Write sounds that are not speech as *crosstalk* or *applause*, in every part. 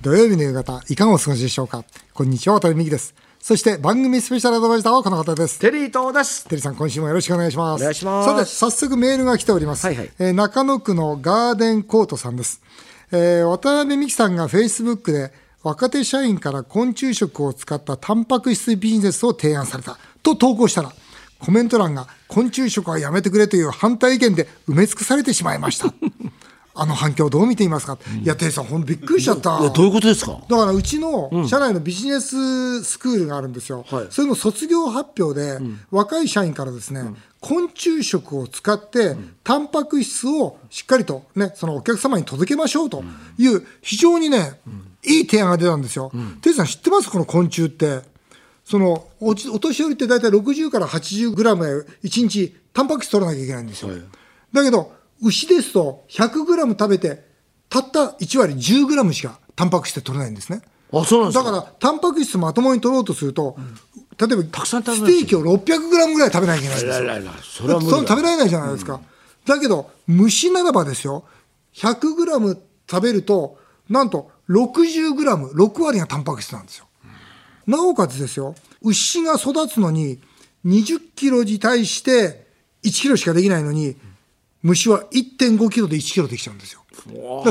土曜日の夕方、いかがお過ごしでしょうか？こんにちは、渡辺美希です。そして番組スペシャルアドバイザーはこの方です。テリー東です。テリーさん、今週もよろしくお願いします。お願いしますさて、早速メールが来ております。はいはいえー中野区のガーデンコートさんです。えー渡辺美希さんがフェイスブックで若手社員から昆虫食を使ったタンパク質ビジネスを提案されたと投稿したら、コメント欄が昆虫食はやめてくれという反対意見で埋め尽くされてしまいました。あの反響どう見ていますか、いや、テリーさん、ほんとびっくりしちゃった。どういうことですか？だからうちの社内のビジネススクールがあるんですよ、はい。それの卒業発表で、若い社員からですね、昆虫食を使って、タンパク質をしっかりと、ね、そのお客様に届けましょうという、非常にね、いい提案が出たんですよ。テイさん、知ってます？この昆虫って。そのおちお年寄りって大体60から80グラム1日タンパク質取らなきゃいけないんですよ。はい。だけど牛ですと100グラム食べてたった1割10グラムしかタンパク質って取れないんですね。あ、そうなんですか？だからタンパク質まともに取ろうとすると、例えばたくさん食べステーキを600グラムぐらい食べなきゃいけないんですよ。それは食べられないじゃないですか。だけど虫ならばですよ100グラム食べるとなんと60グラム6割がタンパク質なんですよ。なおかつですよ牛が育つのに20キロに対して1キロしかできないのに虫は1.5キロで1キロできちゃうんですよ。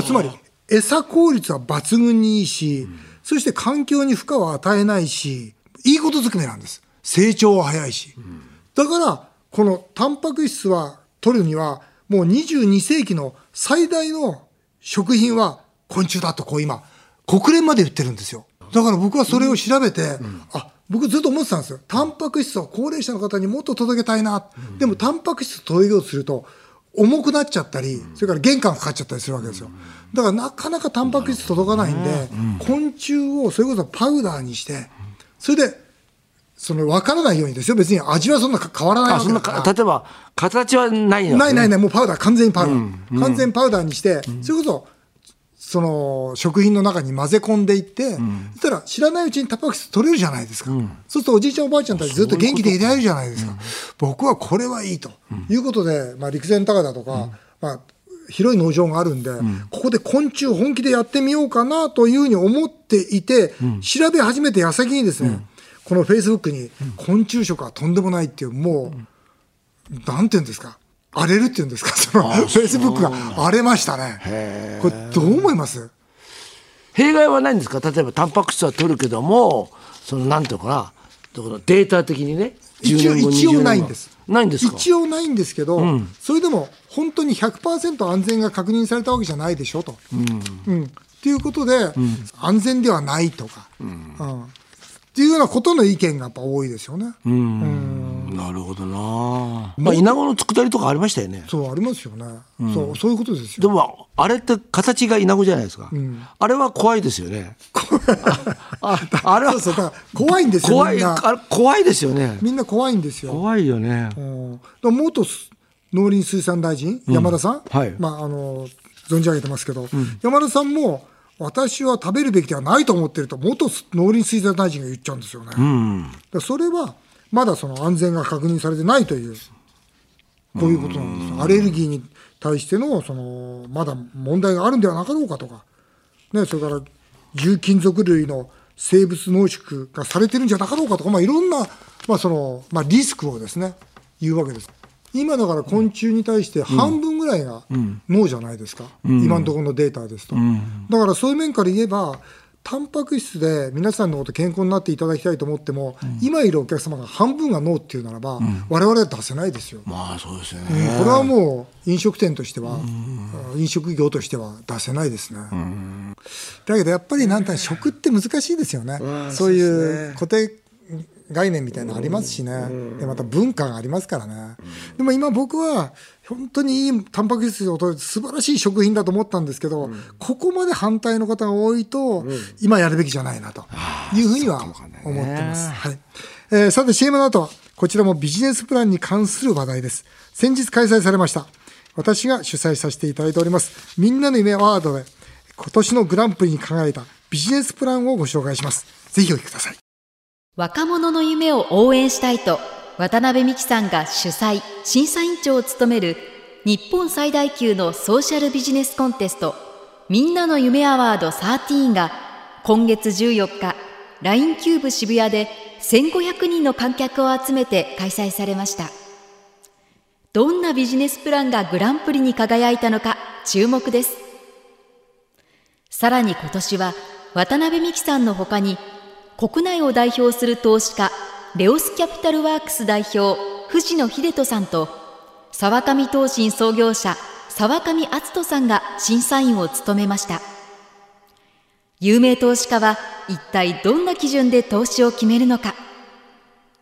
つまり餌効率は抜群にいいし、そして環境に負荷は与えないしいいことずくめなんです。成長は早いし、だからこのタンパク質は取るにはもう22世紀の最大の食品は昆虫だとこう今国連まで言ってるんですよ。だから僕はそれを調べて、あ僕ずっと思ってたんですよ。タンパク質を高齢者の方にもっと届けたいな、でもタンパク質届けようとすると重くなっちゃったり、それから玄関かかっちゃったりするわけですよ。だからなかなかタンパク質届かないんで、昆虫をそれこそパウダーにして、それで、その分からないようにですよ。別に味はそんな変わらないわけだからか、例えば、形はないの？ないないない、もうパウダー、完全にパウダー。完全パウダーにして、それこそ、その食品の中に混ぜ込んでいって、そしたら知らないうちにタンパク質取れるじゃないですか、そうするとおじいちゃんおばあちゃんたちずっと元気でいられるじゃないですか、僕はこれはいいと。いうことで、まあ、陸前高田とか、まあ、広い農場があるんで、ここで昆虫本気でやってみようかなというふうに思っていて、調べ始めて矢先にですね、このフェイスブックに昆虫食はとんでもないっていうもう、なんていうんですか荒れるっていうんですか？*laughs* そのフェイスブックが荒れましたね。これどう思います？弊害はないんですか？例えば、タンパク質は取るけども、その、なんていうのかな、データ的にね、一応10年後一応20年後。ないんです。ないんですか？一応ないんですけど、それでも本当に100%安全が確認されたわけじゃないでしょと。うん。っていうことで、安全ではないとか、うん。っていうようなことの意見がやっぱ多いですよね。なるほどなまあ、イナゴの佃煮とかありましたよね。そうありますよね、そうそういうことですよ。でも、あれって形がイナゴじゃないですか。あれは怖いですよね。ああれは怖いんですよ怖い、怖いですよね。みんな怖いんですよ。怖いよね。元農林水産大臣、山田さん、はいまあ、あの存じ上げてますけど、山田さんも私は食べるべきではないと思ってると元農林水産大臣が言っちゃうんですよね。だそれはまだその安全が確認されてないというこういうことなんです。よアレルギーに対してのそのまだ問題があるんではなかろうかとか、ね、それから重金属類の生物濃縮がされてるんじゃなかろうかとか、まあ、いろんな、まあそのまあ、リスクをですね言うわけです。今だから昆虫に対して半分ぐらいが脳じゃないですか、今のところのデータですと、だからそういう面から言えばタンパク質で皆さんのこと健康になっていただきたいと思っても、今いるお客様が半分が脳っていうならば、我々は出せないですよ、まあ、そうですようんね。これはもう飲食店としては、飲食業としては出せないですね。だけどやっぱりなんか食って難しいですよね。そういう固定概念みたいなのありますしね。でまた文化がありますからね。でも今僕は本当にいいタンパク質を取る素晴らしい食品だと思ったんですけど、ここまで反対の方が多いと、今やるべきじゃないなというふうには思ってます。はい。えーさて CM の後はこちらもビジネスプランに関する話題です。先日開催されました。私が主催させていただいております。みんなの夢アワードで今年のグランプリに輝いたビジネスプランをご紹介します。ぜひお聞きください。若者の夢を応援したいと渡辺美樹さんが主催審査委員長を務める日本最大級のソーシャルビジネスコンテストみんなの夢アワード13が今月14日 LINE キューブ渋谷で1500人の観客を集めて開催されました。どんなビジネスプランがグランプリに輝いたのか注目です。さらに今年は渡辺美樹さんのほかに国内を代表する投資家レオスキャピタルワークス代表藤野秀人さんと沢上投信創業者沢上篤人さんが審査員を務めました。有名投資家は一体どんな基準で投資を決めるのか。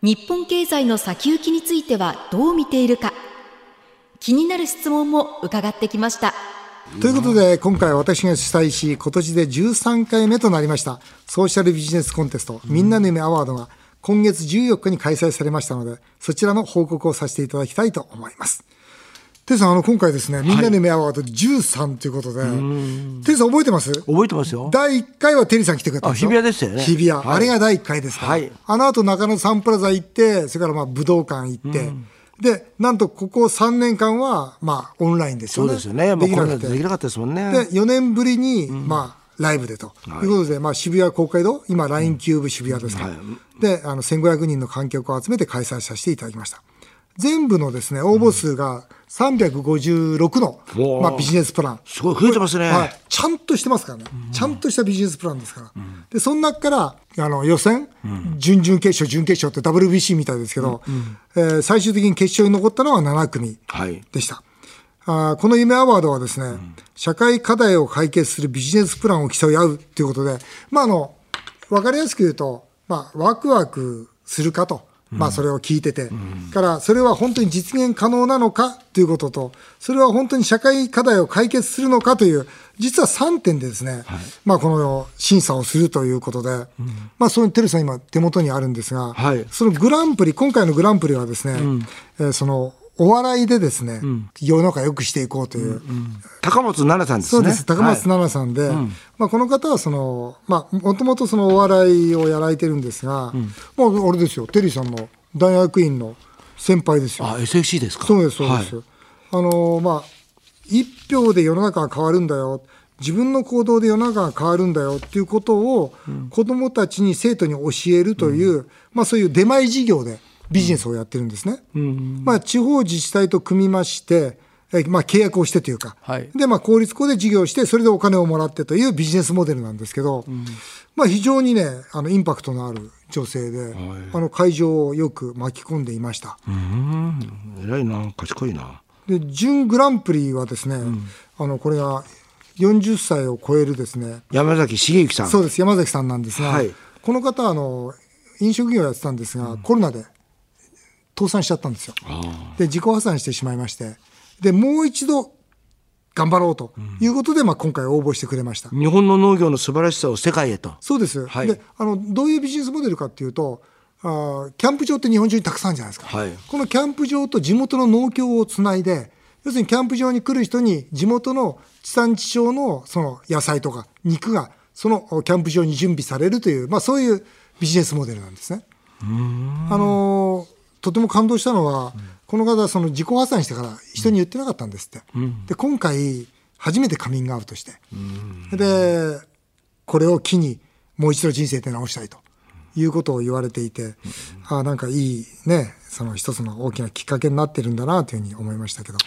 日本経済の先行きについてはどう見ているか。気になる質問も伺ってきました。ということで、今回私が主催し、今年で13回目となりました、ソーシャルビジネスコンテスト、みんなの夢アワードが、今月14日に開催されましたので、そちらの報告をさせていただきたいと思います。テイさん、あの、今回ですね、みんなの夢アワード13ということで、テイさん覚えてます？覚えてますよ。第1回はテリーさん来てくれたんですよあ日比谷でしたよね日比谷。はいあれが第1回ですから。はいあの後中野サンプラザ行って、それからまあ武道館行って、で、なんとここ3年間は、まあ、オンラインですよね。そうですよね。できなくてできなかったですもんね。で、4年ぶりに、まあ、ライブでということで、まあ、渋谷公会堂、今、LINE キューブ渋谷ですから、で、あの、1500人の観客を集めて開催させていただきました。全部のですね、応募数が356の、おーまあ、ビジネスプラン。すごい増えてますね。はい、ちゃんとしてますからね、ちゃんとしたビジネスプランですから、でその中からあの予選、準々決勝、準決勝って WBC みたいですけど、えー最終的に決勝に残ったのは7組はい。でした。あーこの夢アワードはですね、社会課題を解決するビジネスプランを競い合うということで、まあ、あの分かりやすく言うと、まあ、ワクワクするかと。まあそれを聞いてて、からそれは本当に実現可能なのかということと、それは本当に社会課題を解決するのかという、実は3点でですね、まあこの審査をするということで、まあそのテルさん今手元にあるんですが、はい。そのグランプリ、今回のグランプリはですね、えーそのお笑いでですね、世の中良くしていこうという、高松奈々さんですね。そうです、高松奈々さんで、まあ、この方はその、まあ、もともとそのお笑いをやられてるんですが、もうあれですよ、テリーさんの大学院の先輩ですよ。あ、SFC ですか？そうです、そうです。はい。あのまあ、一票で世の中が変わるんだよ。自分の行動で世の中が変わるんだよっていうことを子どもたちに生徒に教えるという、まあ、そういう出前事業でビジネスをやってるんですね。まあ、地方自治体と組みまして、えまあ、契約をしてというか、はい。でまあ、公立校で事業をしてそれでお金をもらってというビジネスモデルなんですけど、まあ、非常にねあのインパクトのある女性で、あの会場をよく巻き込んでいました。偉いな、賢いな。で準グランプリはですね、あのこれが40歳を超えるですね山崎茂之さん。そうです山崎さんなんですが、はい。この方はあの飲食業やってたんですが、コロナで倒産しちゃったんですよ。で自己破産してしまいまして。でもう一度頑張ろうということで、まあ、今回応募してくれました、日本の農業の素晴らしさを世界へと。そうです、はい。であのどういうビジネスモデルかっていうとあーキャンプ場って日本中にたくさんあるじゃないですか、はい。このキャンプ場と地元の農協をつないで要するにキャンプ場に来る人に地元の地産地消のその野菜とか肉がそのキャンプ場に準備されるという、まあ、そういうビジネスモデルなんですね。あのーとても感動したのは、この方はその自己破産してから人に言ってなかったんですって、で今回初めてカミングアウトして、でこれを機にもう一度人生って直したいということを言われていて、ああなんかいいねその一つの大きなきっかけになってるんだなというふうに思いましたけど。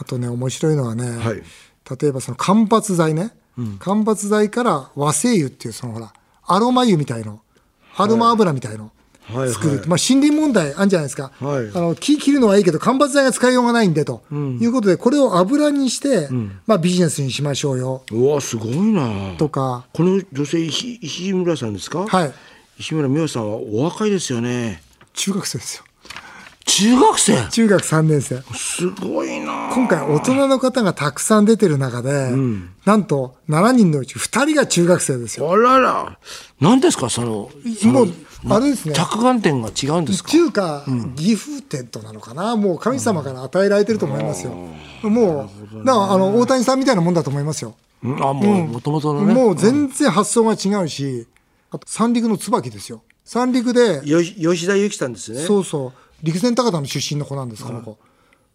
あ。とね面白いのはね、はい。例えばその間伐材ね、間伐材から和精油っていうそのほらアロマ油みたいのアロマ油みたいのはいはい作る、まあ、森林問題あるんじゃないですか、はいあの木切るのはいいけど間伐材が使いようがないんでと、いうことでこれを油にして、まあ、ビジネスにしましょうようわ、すごいな。とかこの女性、石石村さんですか？はい石村美桜さんはお若いですよね。中学生ですよ中学生？中学3年生すごいな。今回大人の方がたくさん出てる中で、なんと7人のうち2人が中学生ですよあらら。何ですか、その。そのもうあれですね。着眼点が違うんですか？中華ギフテッドなのかな、もう神様から与えられてると思いますよ、もう、だからあの大谷さんみたいなもんだと思いますよ、うん。あ、もう、もともとのね。もう全然発想が違うし、あと三陸の椿ですよ、三陸で、吉田由紀さんですね。そうそう、陸前高田の出身の子なんです、この子。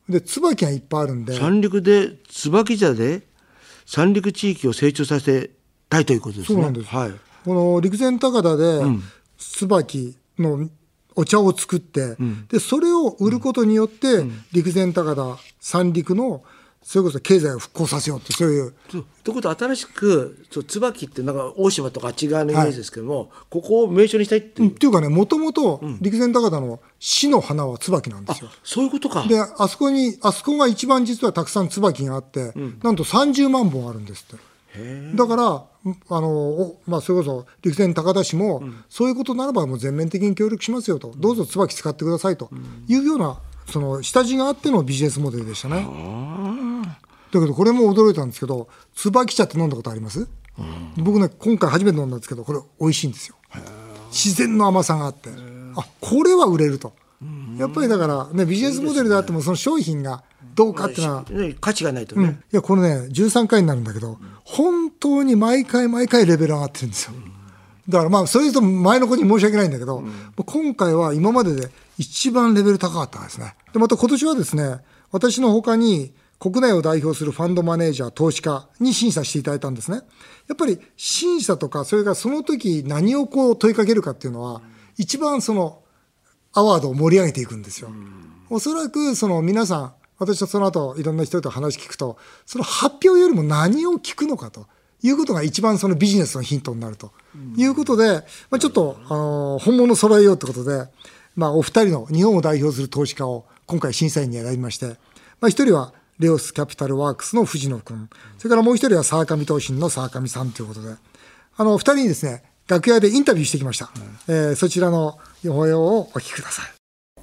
で、椿がいっぱいあるんで、三陸で椿茶で三陸地域を成長させたいということですね。そうなんです。はい。この陸前高田で椿のお茶を作って、でそれを売ることによって、陸前高田三陸のそれこそ経済を復興させようってそういう。ということは新しくそう椿ってなんか大島とかあっち側のイメージですけども、ここを名所にしたいっていう、っていうかねもともと陸前高田の市の花は椿なんですよ。そういうことか。であそこにあそこが一番実はたくさん椿があって、なんと30万本あるんですって。だから、あのおまあ、それこそ陸前高田市も、そういうことならばもう全面的に協力しますよと、どうぞ椿使ってくださいというような、その下地があってのビジネスモデルでしたね。だけど、これも驚いたんですけど、椿茶って飲んだことあります、僕ね、今回初めて飲んだんですけど、これ、美味しいんですよ。自然の甘さがあって、あこれは売れると。やっぱりだから、ね、ビジネスモデルであっても、その商品がどうかっていうのは、ね価値がないとね。うん、い。やこれね13回になるんだけど本当に毎回毎回レベル上がってるんですよ。だからまあそれと前の子に申し訳ないんだけど、今回は今までで一番レベル高かったですね。でまた今年はですね私のほかに国内を代表するファンドマネージャー投資家に審査していただいたんですね。やっぱり審査とかそれからその時何をこう問いかけるかっていうのは一番そのアワードを盛り上げていくんですよ。おそらくその皆さん、私はその後いろんな人と話聞くと、その発表よりも何を聞くのかということが一番そのビジネスのヒントになると。いうことで、まあ、ちょっと、あの本物揃えようってことで、まあ、お二人の日本を代表する投資家を今回審査員に選びまして、まあ、一人はレオスキャピタルワークスの藤野君、それからもう一人は沢上投信の沢上さんということで、あの、二人にですね、楽屋でインタビューしてきました。えーそちらの模様をお聞きください。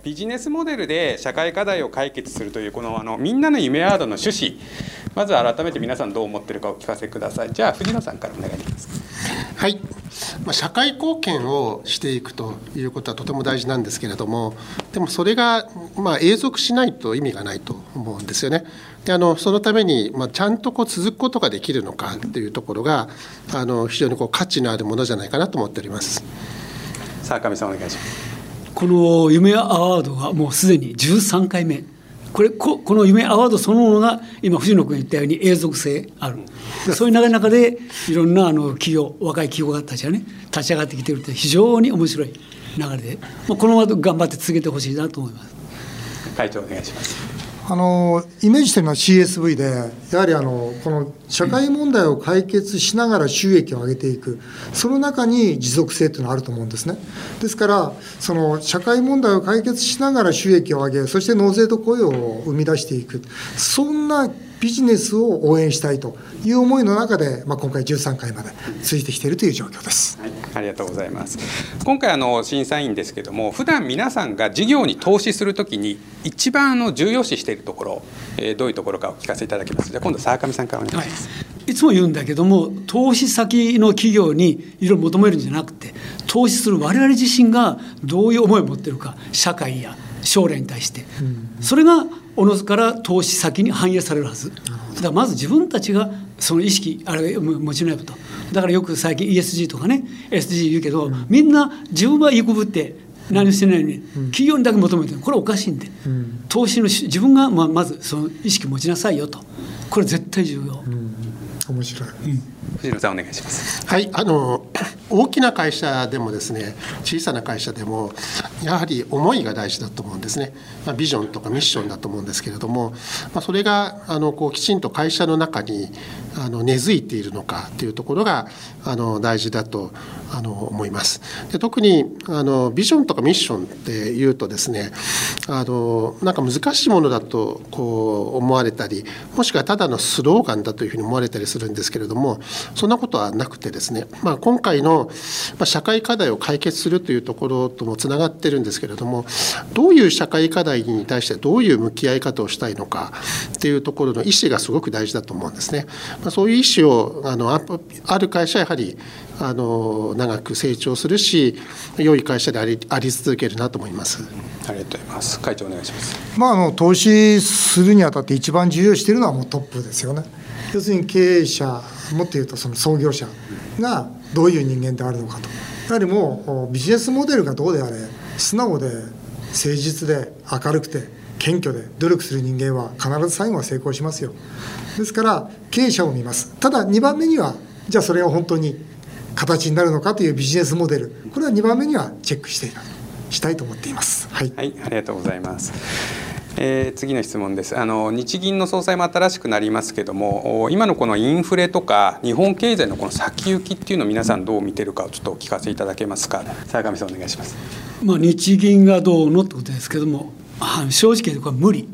ビジネスモデルで社会課題を解決するというこのあのみんなの夢アワードの趣旨まず改めて皆さんどう思ってるかお聞かせくださいじゃあ藤野さんからお願いできますはい、まあ、社会貢献をしていくということはとても大事なんですけれどもでもそれがまあ永続しないと意味がないと思うんですよね。であのそのために、まあ、ちゃんとこう続くことができるのかというところがあの非常にこう価値のあるものじゃないかなと思っております。沢上さんお願いします。この夢アワードがもうすでに13回目。これここの夢アワードそのものが今藤野君が言ったように永続性ある。で *laughs* そういう中中でいろんなあの企業若い企業たちがね立ち上がってきてるって非常に面白い流れで、まあ、このまま頑張って続けてほしいなと思います。会長お願いしますあのイメージしてるのは CSV で、やはりあのこの社会問題を解決しながら収益を上げていく、その中に持続性というのはあると思うんですね。ですから、その社会問題を解決しながら収益を上げ、そして納税と雇用を生み出していく、そんなビジネスを応援したいという思いの中で、まあ、今回13回まで続いてきているという状況です。はい、ありがとうございます。今回あの審査員ですけども、普段皆さんが事業に投資するときに一番あの重要視しているところ、えーどういうところかお聞かせいただけます？じゃあ今度沢上さんからお願いします。いつも言うんだけども投資先の企業にいろいろ求めるんじゃなくて投資する我々自身がどういう思いを持ってるか社会や将来に対して、それがおのずから投資先に反映されるはず。だからまず自分たちがその意識あれを持ちなよと。だからよく最近 ESG とかね SDG 言うけど、みんな自分はいいこぶって何もしてないのに、企業にだけ求めてる。これおかしいんで、投資のし自分がまあまずその意識持ちなさいよと。これ絶対重要。面白い。藤野さんお願いします。はい、あの大きな会社でもですね小さな会社でもやはり思いが大事だと思うんですね、まあ、ビジョンとかミッションだと思うんですけれども、まあ、それがあのこうきちんと会社の中にあの根付いているのかというところがあの大事だとあの思います。で特にあのビジョンとかミッションっていうとですねあのなんか難しいものだとこう思われたりもしくはただのスローガンだというふうに思われたりするんですけれどもそんなことはなくてですね、まあ、今回のまあ社会課題を解決するというところともつながってるんですけれどもどういう社会課題に対してどういう向き合い方をしたいのかっていうところの意思がすごく大事だと思うんですね。まあ、そういう意思をあのあある会社はやはりあの長く成長するし良い会社でありあり続けるなと思います。ありがとうございます。会長お願いします。まあ、あの投資するにあたって一番重要しているのはもうトップですよね。要するに経営者もっと言うとその創業者がどういう人間であるのかと。やはりもうビジネスモデルがどうであれ素直で誠実で明るくて謙虚で努力する人間は必ず最後は成功しますよ。ですから経営者を見ます。ただ2番目にはじゃあそれが本当に形になるのかというビジネスモデル。これは2番目にはチェックしてしたいと思っています。はい、はい、ありがとうございます。えー次の質問です。あの日銀の総裁も新しくなりますけどもお今のこのインフレとか日本経済のこの先行きっていうのを皆さんどう見てるかをちょっとお聞かせいただけますか。坂上さんお願いします。まあ、日銀がどうのってことですけどもあ正直言うとこれは無理。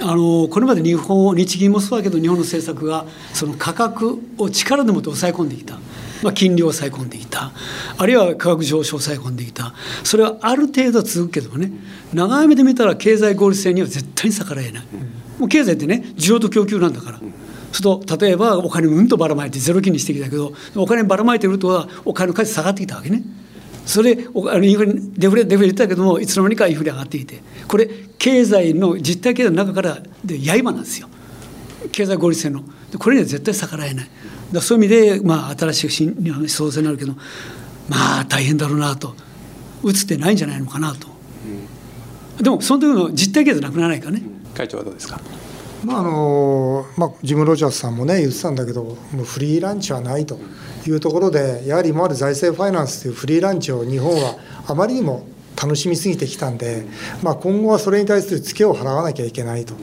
あのこれまで日本日銀もそうだけど日本の政策がその価格を力でもって抑え込んできた、まあ、金利を抑え込んできた。あるいは価格上昇を抑え込んできた。それはある程度続くけどもね。長い目で見たら経済合理性には絶対に逆らえない、もう経済ってね需要と供給なんだから。すると例えばお金うんとばらまいてゼロ金にしてきたけどお金ばらまいてるとはお金の価値下がってきたわけね。それおあのインフレデフレデフレ言ったけどもいつの間にかインフレ上がっていて。これ経済の実体経済の中からで刃なんですよ。経済合理性の。これには絶対逆らえない。そういう意味で、まあ、新しい新日本総裁になるけどまあ大変だろうなと。打つってないんじゃないのかなと、でもその時の実体経済なくならないからね、会長はどうですか？まああのまあ、ジム・ロジャースさんもね言ってたんだけどもうフリーランチはないというところでやはり今まで財政ファイナンスというフリーランチを日本はあまりにも楽しみすぎてきたんで、まあ、今後はそれに対するツケを払わなきゃいけないと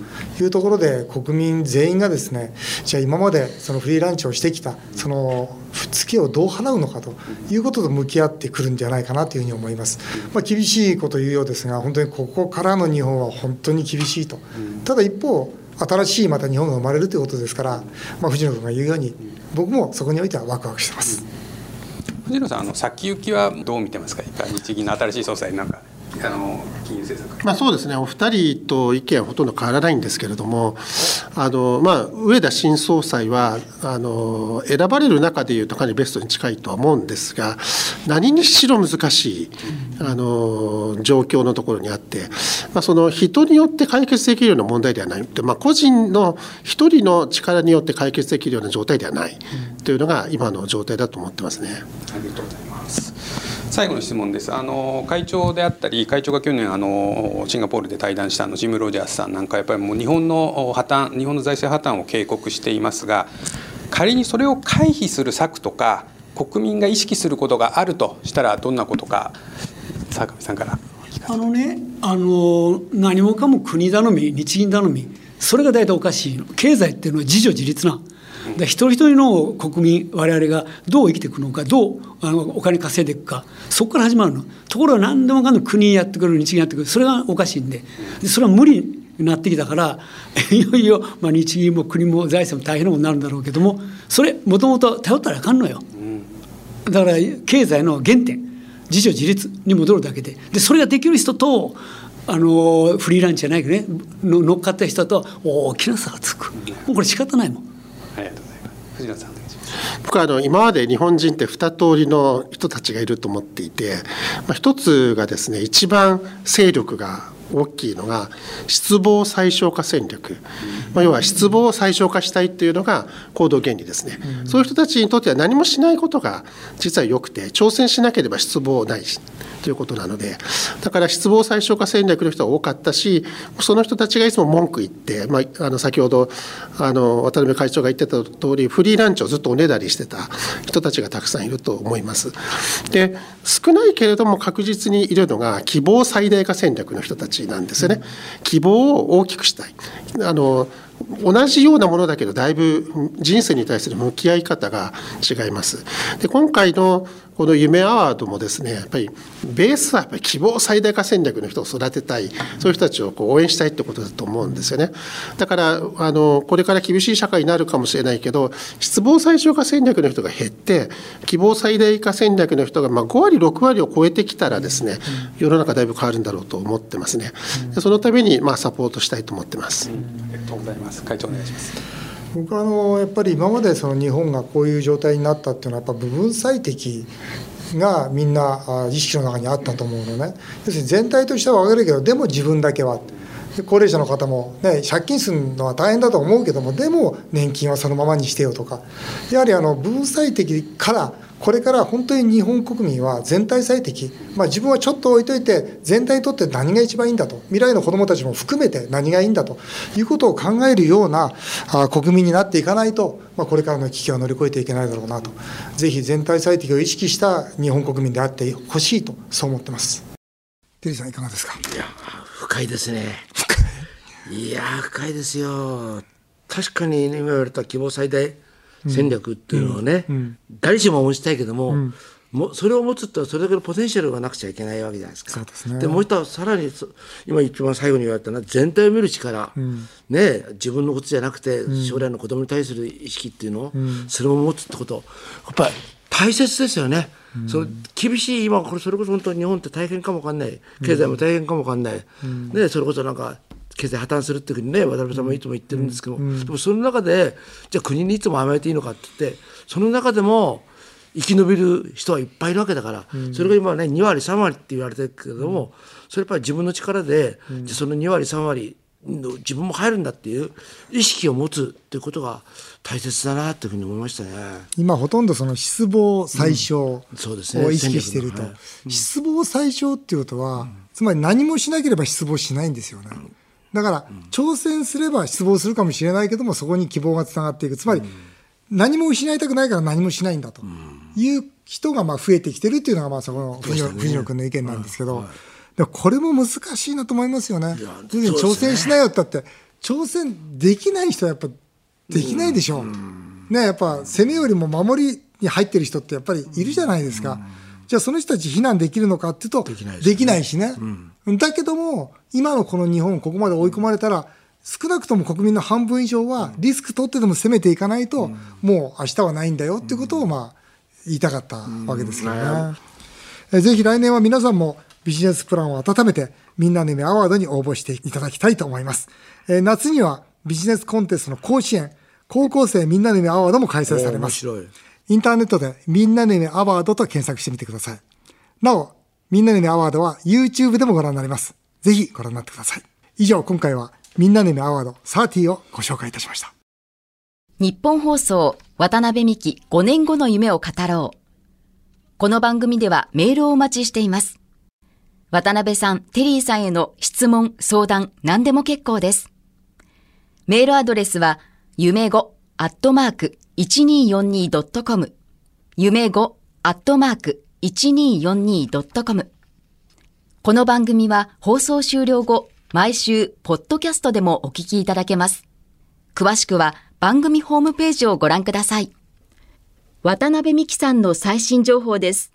いうところで国民全員がですねじゃあ今までそのフリーランチをしてきたそのツケをどう払うのかということと向き合ってくるんじゃないかなというふうに思います、まあ、厳しいこと言うようですが本当にここからの日本は本当に厳しいとただ一方新しいまた日本が生まれるということですから、まあ、藤野君が言うように僕もそこにおいてはワクワクしてます。藤野さんあの先行きはどう見てますか？日銀の新しい総裁なんか。あの金融政策まあ、そうですね、お二人と意見はほとんど変わらないんですけれども、あのまあ、上田新総裁はあの選ばれる中でいうとかなりベストに近いとは思うんですが、何にしろ難しいあの状況のところにあって、まあ、その人によって解決できるような問題ではない、まあ、個人の一人の力によって解決できるような状態ではないというのが今の状態だと思ってますね。ありがとうございます。最後の質問です。あの会長であったり、会長が去年あのシンガポールで対談したあのジム・ロジャースさんなんかやっぱりもう日本の破綻、日本の財政破綻を警告していますが、仮にそれを回避する策とか国民が意識することがあるとしたらどんなことか坂上さんから。あのねあの何もかも国頼み日銀頼みそれが大体おかしいの経済っていうのは自助自立なで一人一人の国民我々がどう生きていくのかどうあのお金稼いでいくかそこから始まるのところが何でもかんでも国やってくる日銀やってくるそれがおかしいんででそれは無理になってきたから *laughs* いよいよ、まあ、日銀も国も財政も大変なことになるんだろうけどもそれもともと頼ったらあかんのよ。だから経済の原点自助自立に戻るだけででそれができる人とあのフリーランチじゃないけどね乗っかった人と大きな差がつくもうこれ仕方ないもん。藤野さんお願いします。僕はあの今まで日本人って二通りの人たちがいると思っていて、まあ、一つがですね一番勢力が大きいのが失望最小化戦略、まあ、要は失望を最小化したいっていうのが行動原理ですね、そういう人たちにとっては何もしないことが実は良くて挑戦しなければ失望ないしということなのでだから失望最小化戦略の人が多かったしその人たちがいつも文句言って、まあ、あの先ほどあの渡辺会長が言ってた通りフリーランチをずっとおねだりしてた人たちがたくさんいると思います。で少ないけれども確実にいるのが希望最大化戦略の人たちなんですよね。希望を大きくしたいあの同じようなものだけどだいぶ人生に対する向き合い方が違います。で今回のこの夢アワードもですねやっぱりベースはやっぱり希望最大化戦略の人を育てたいそういう人たちをこう応援したいってことだと思うんですよね。だからあのこれから厳しい社会になるかもしれないけど失望最小化戦略の人が減って希望最大化戦略の人がまあ5割6割を超えてきたらですね世の中だいぶ変わるんだろうと思ってますね。でそのためにまあサポートしたいと思ってます。ありがとうございます。会長お願いします。僕はあのやっぱり今までその日本がこういう状態になったっていうのはやっぱ部分最適がみんな意識の中にあったと思うのね。要するに全体としては分かるけどでも自分だけは。高齢者の方も、ね、借金するのは大変だと思うけどもでも年金はそのままにしてよとか。やはりあの部分最適からこれから本当に日本国民は全体最適、まあ、自分はちょっと置いといて全体にとって何が一番いいんだと未来の子どもたちも含めて何がいいんだということを考えるようなあ国民になっていかないと、まあ、これからの危機を乗り越えていけないだろうなとぜひ全体最適を意識した日本国民であってほしいとそう思ってます。テリーさんいかがですか？いや深いですね。い。や深いですよ。確かに、ね、今言われた希望最大戦略っていうのはね、誰しも持ちたいけども、もそれを持つとそれだけのポテンシャルがなくちゃいけないわけじゃないですか。そうですね。でもう一つさらにそ今一番最後に言われたのは全体を見る力、ね、自分のことじゃなくて将来の子供に対する意識っていうのを、それを持つってこと。やっぱり大切ですよね。その厳しい今これそれこそ本当に日本って大変かもわかんない。経済も大変かもわかんない、ね、それこそなんか経済破綻するっていうふうにね渡辺さんもいつも言ってるんですけど、でもその中でじゃあ国にいつも甘えていいのかって言ってその中でも生き延びる人はいっぱいいるわけだから、それが今ね2割3割って言われてるけども、それやっぱり自分の力で、じゃあその2割3割の自分も入るんだっていう意識を持つっていうことが大切だなっていうふうに思いましたね。今ほとんどその失望最小そうですね。を意識していると、戦略のはい失望最小っていうことは、つまり何もしなければ失望しないんですよね。だから、挑戦すれば失望するかもしれないけども、そこに希望がつながっていく。つまり、何も失いたくないから何もしないんだという人がまあ増えてきてるっていうのが、まあそこの藤野君の意見なんですけど、これも難しいなと思いますよね。挑戦しないよってだって、挑戦できない人はやっぱできないでしょう。ね、やっぱ攻めよりも守りに入ってる人ってやっぱりいるじゃないですか。じゃあその人たち避難できるのかっていうと、できないですねきないしね。だけども、今のこの日本、ここまで追い込まれたら、少なくとも国民の半分以上はリスク取ってでも攻めていかないと、もう明日はないんだよっていうことをまあ言いたかったわけですけどね。えぜひ来年は皆さんもビジネスプランを温めて、みんなの夢アワードに応募していただきたいと思います。えー夏にはビジネスコンテストの甲子園、高校生みんなの夢アワードも開催されます。面白いインターネットでみんなの夢アワードと検索してみてください。なお、みんなの夢アワードは YouTube でもご覧になれます。ぜひご覧になってください。以上、今回はみんなの夢アワード30をご紹介いたしました。日本放送渡辺美希5年後の夢を語ろう。この番組ではメールをお待ちしています。渡辺さん、テリーさんへの質問、相談、何でも結構です。メールアドレスは、夢5アットマーク 1242.com 夢5アットマーク 1242.com この番組は放送終了後、毎週、ポッドキャストでもお聞きいただけます。詳しくは番組ホームページをご覧ください。渡辺美希さんの最新情報です。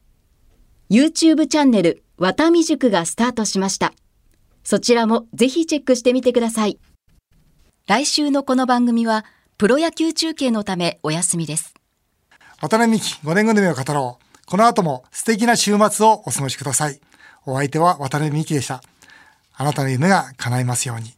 YouTube チャンネル、渡美塾がスタートしました。そちらもぜひチェックしてみてください。来週のこの番組は、プロ野球中継のためお休みです。渡辺美希5年組を語ろう。この後も素敵な週末をお過ごしください。お相手は渡辺美希でした。あなたの夢が叶いますように。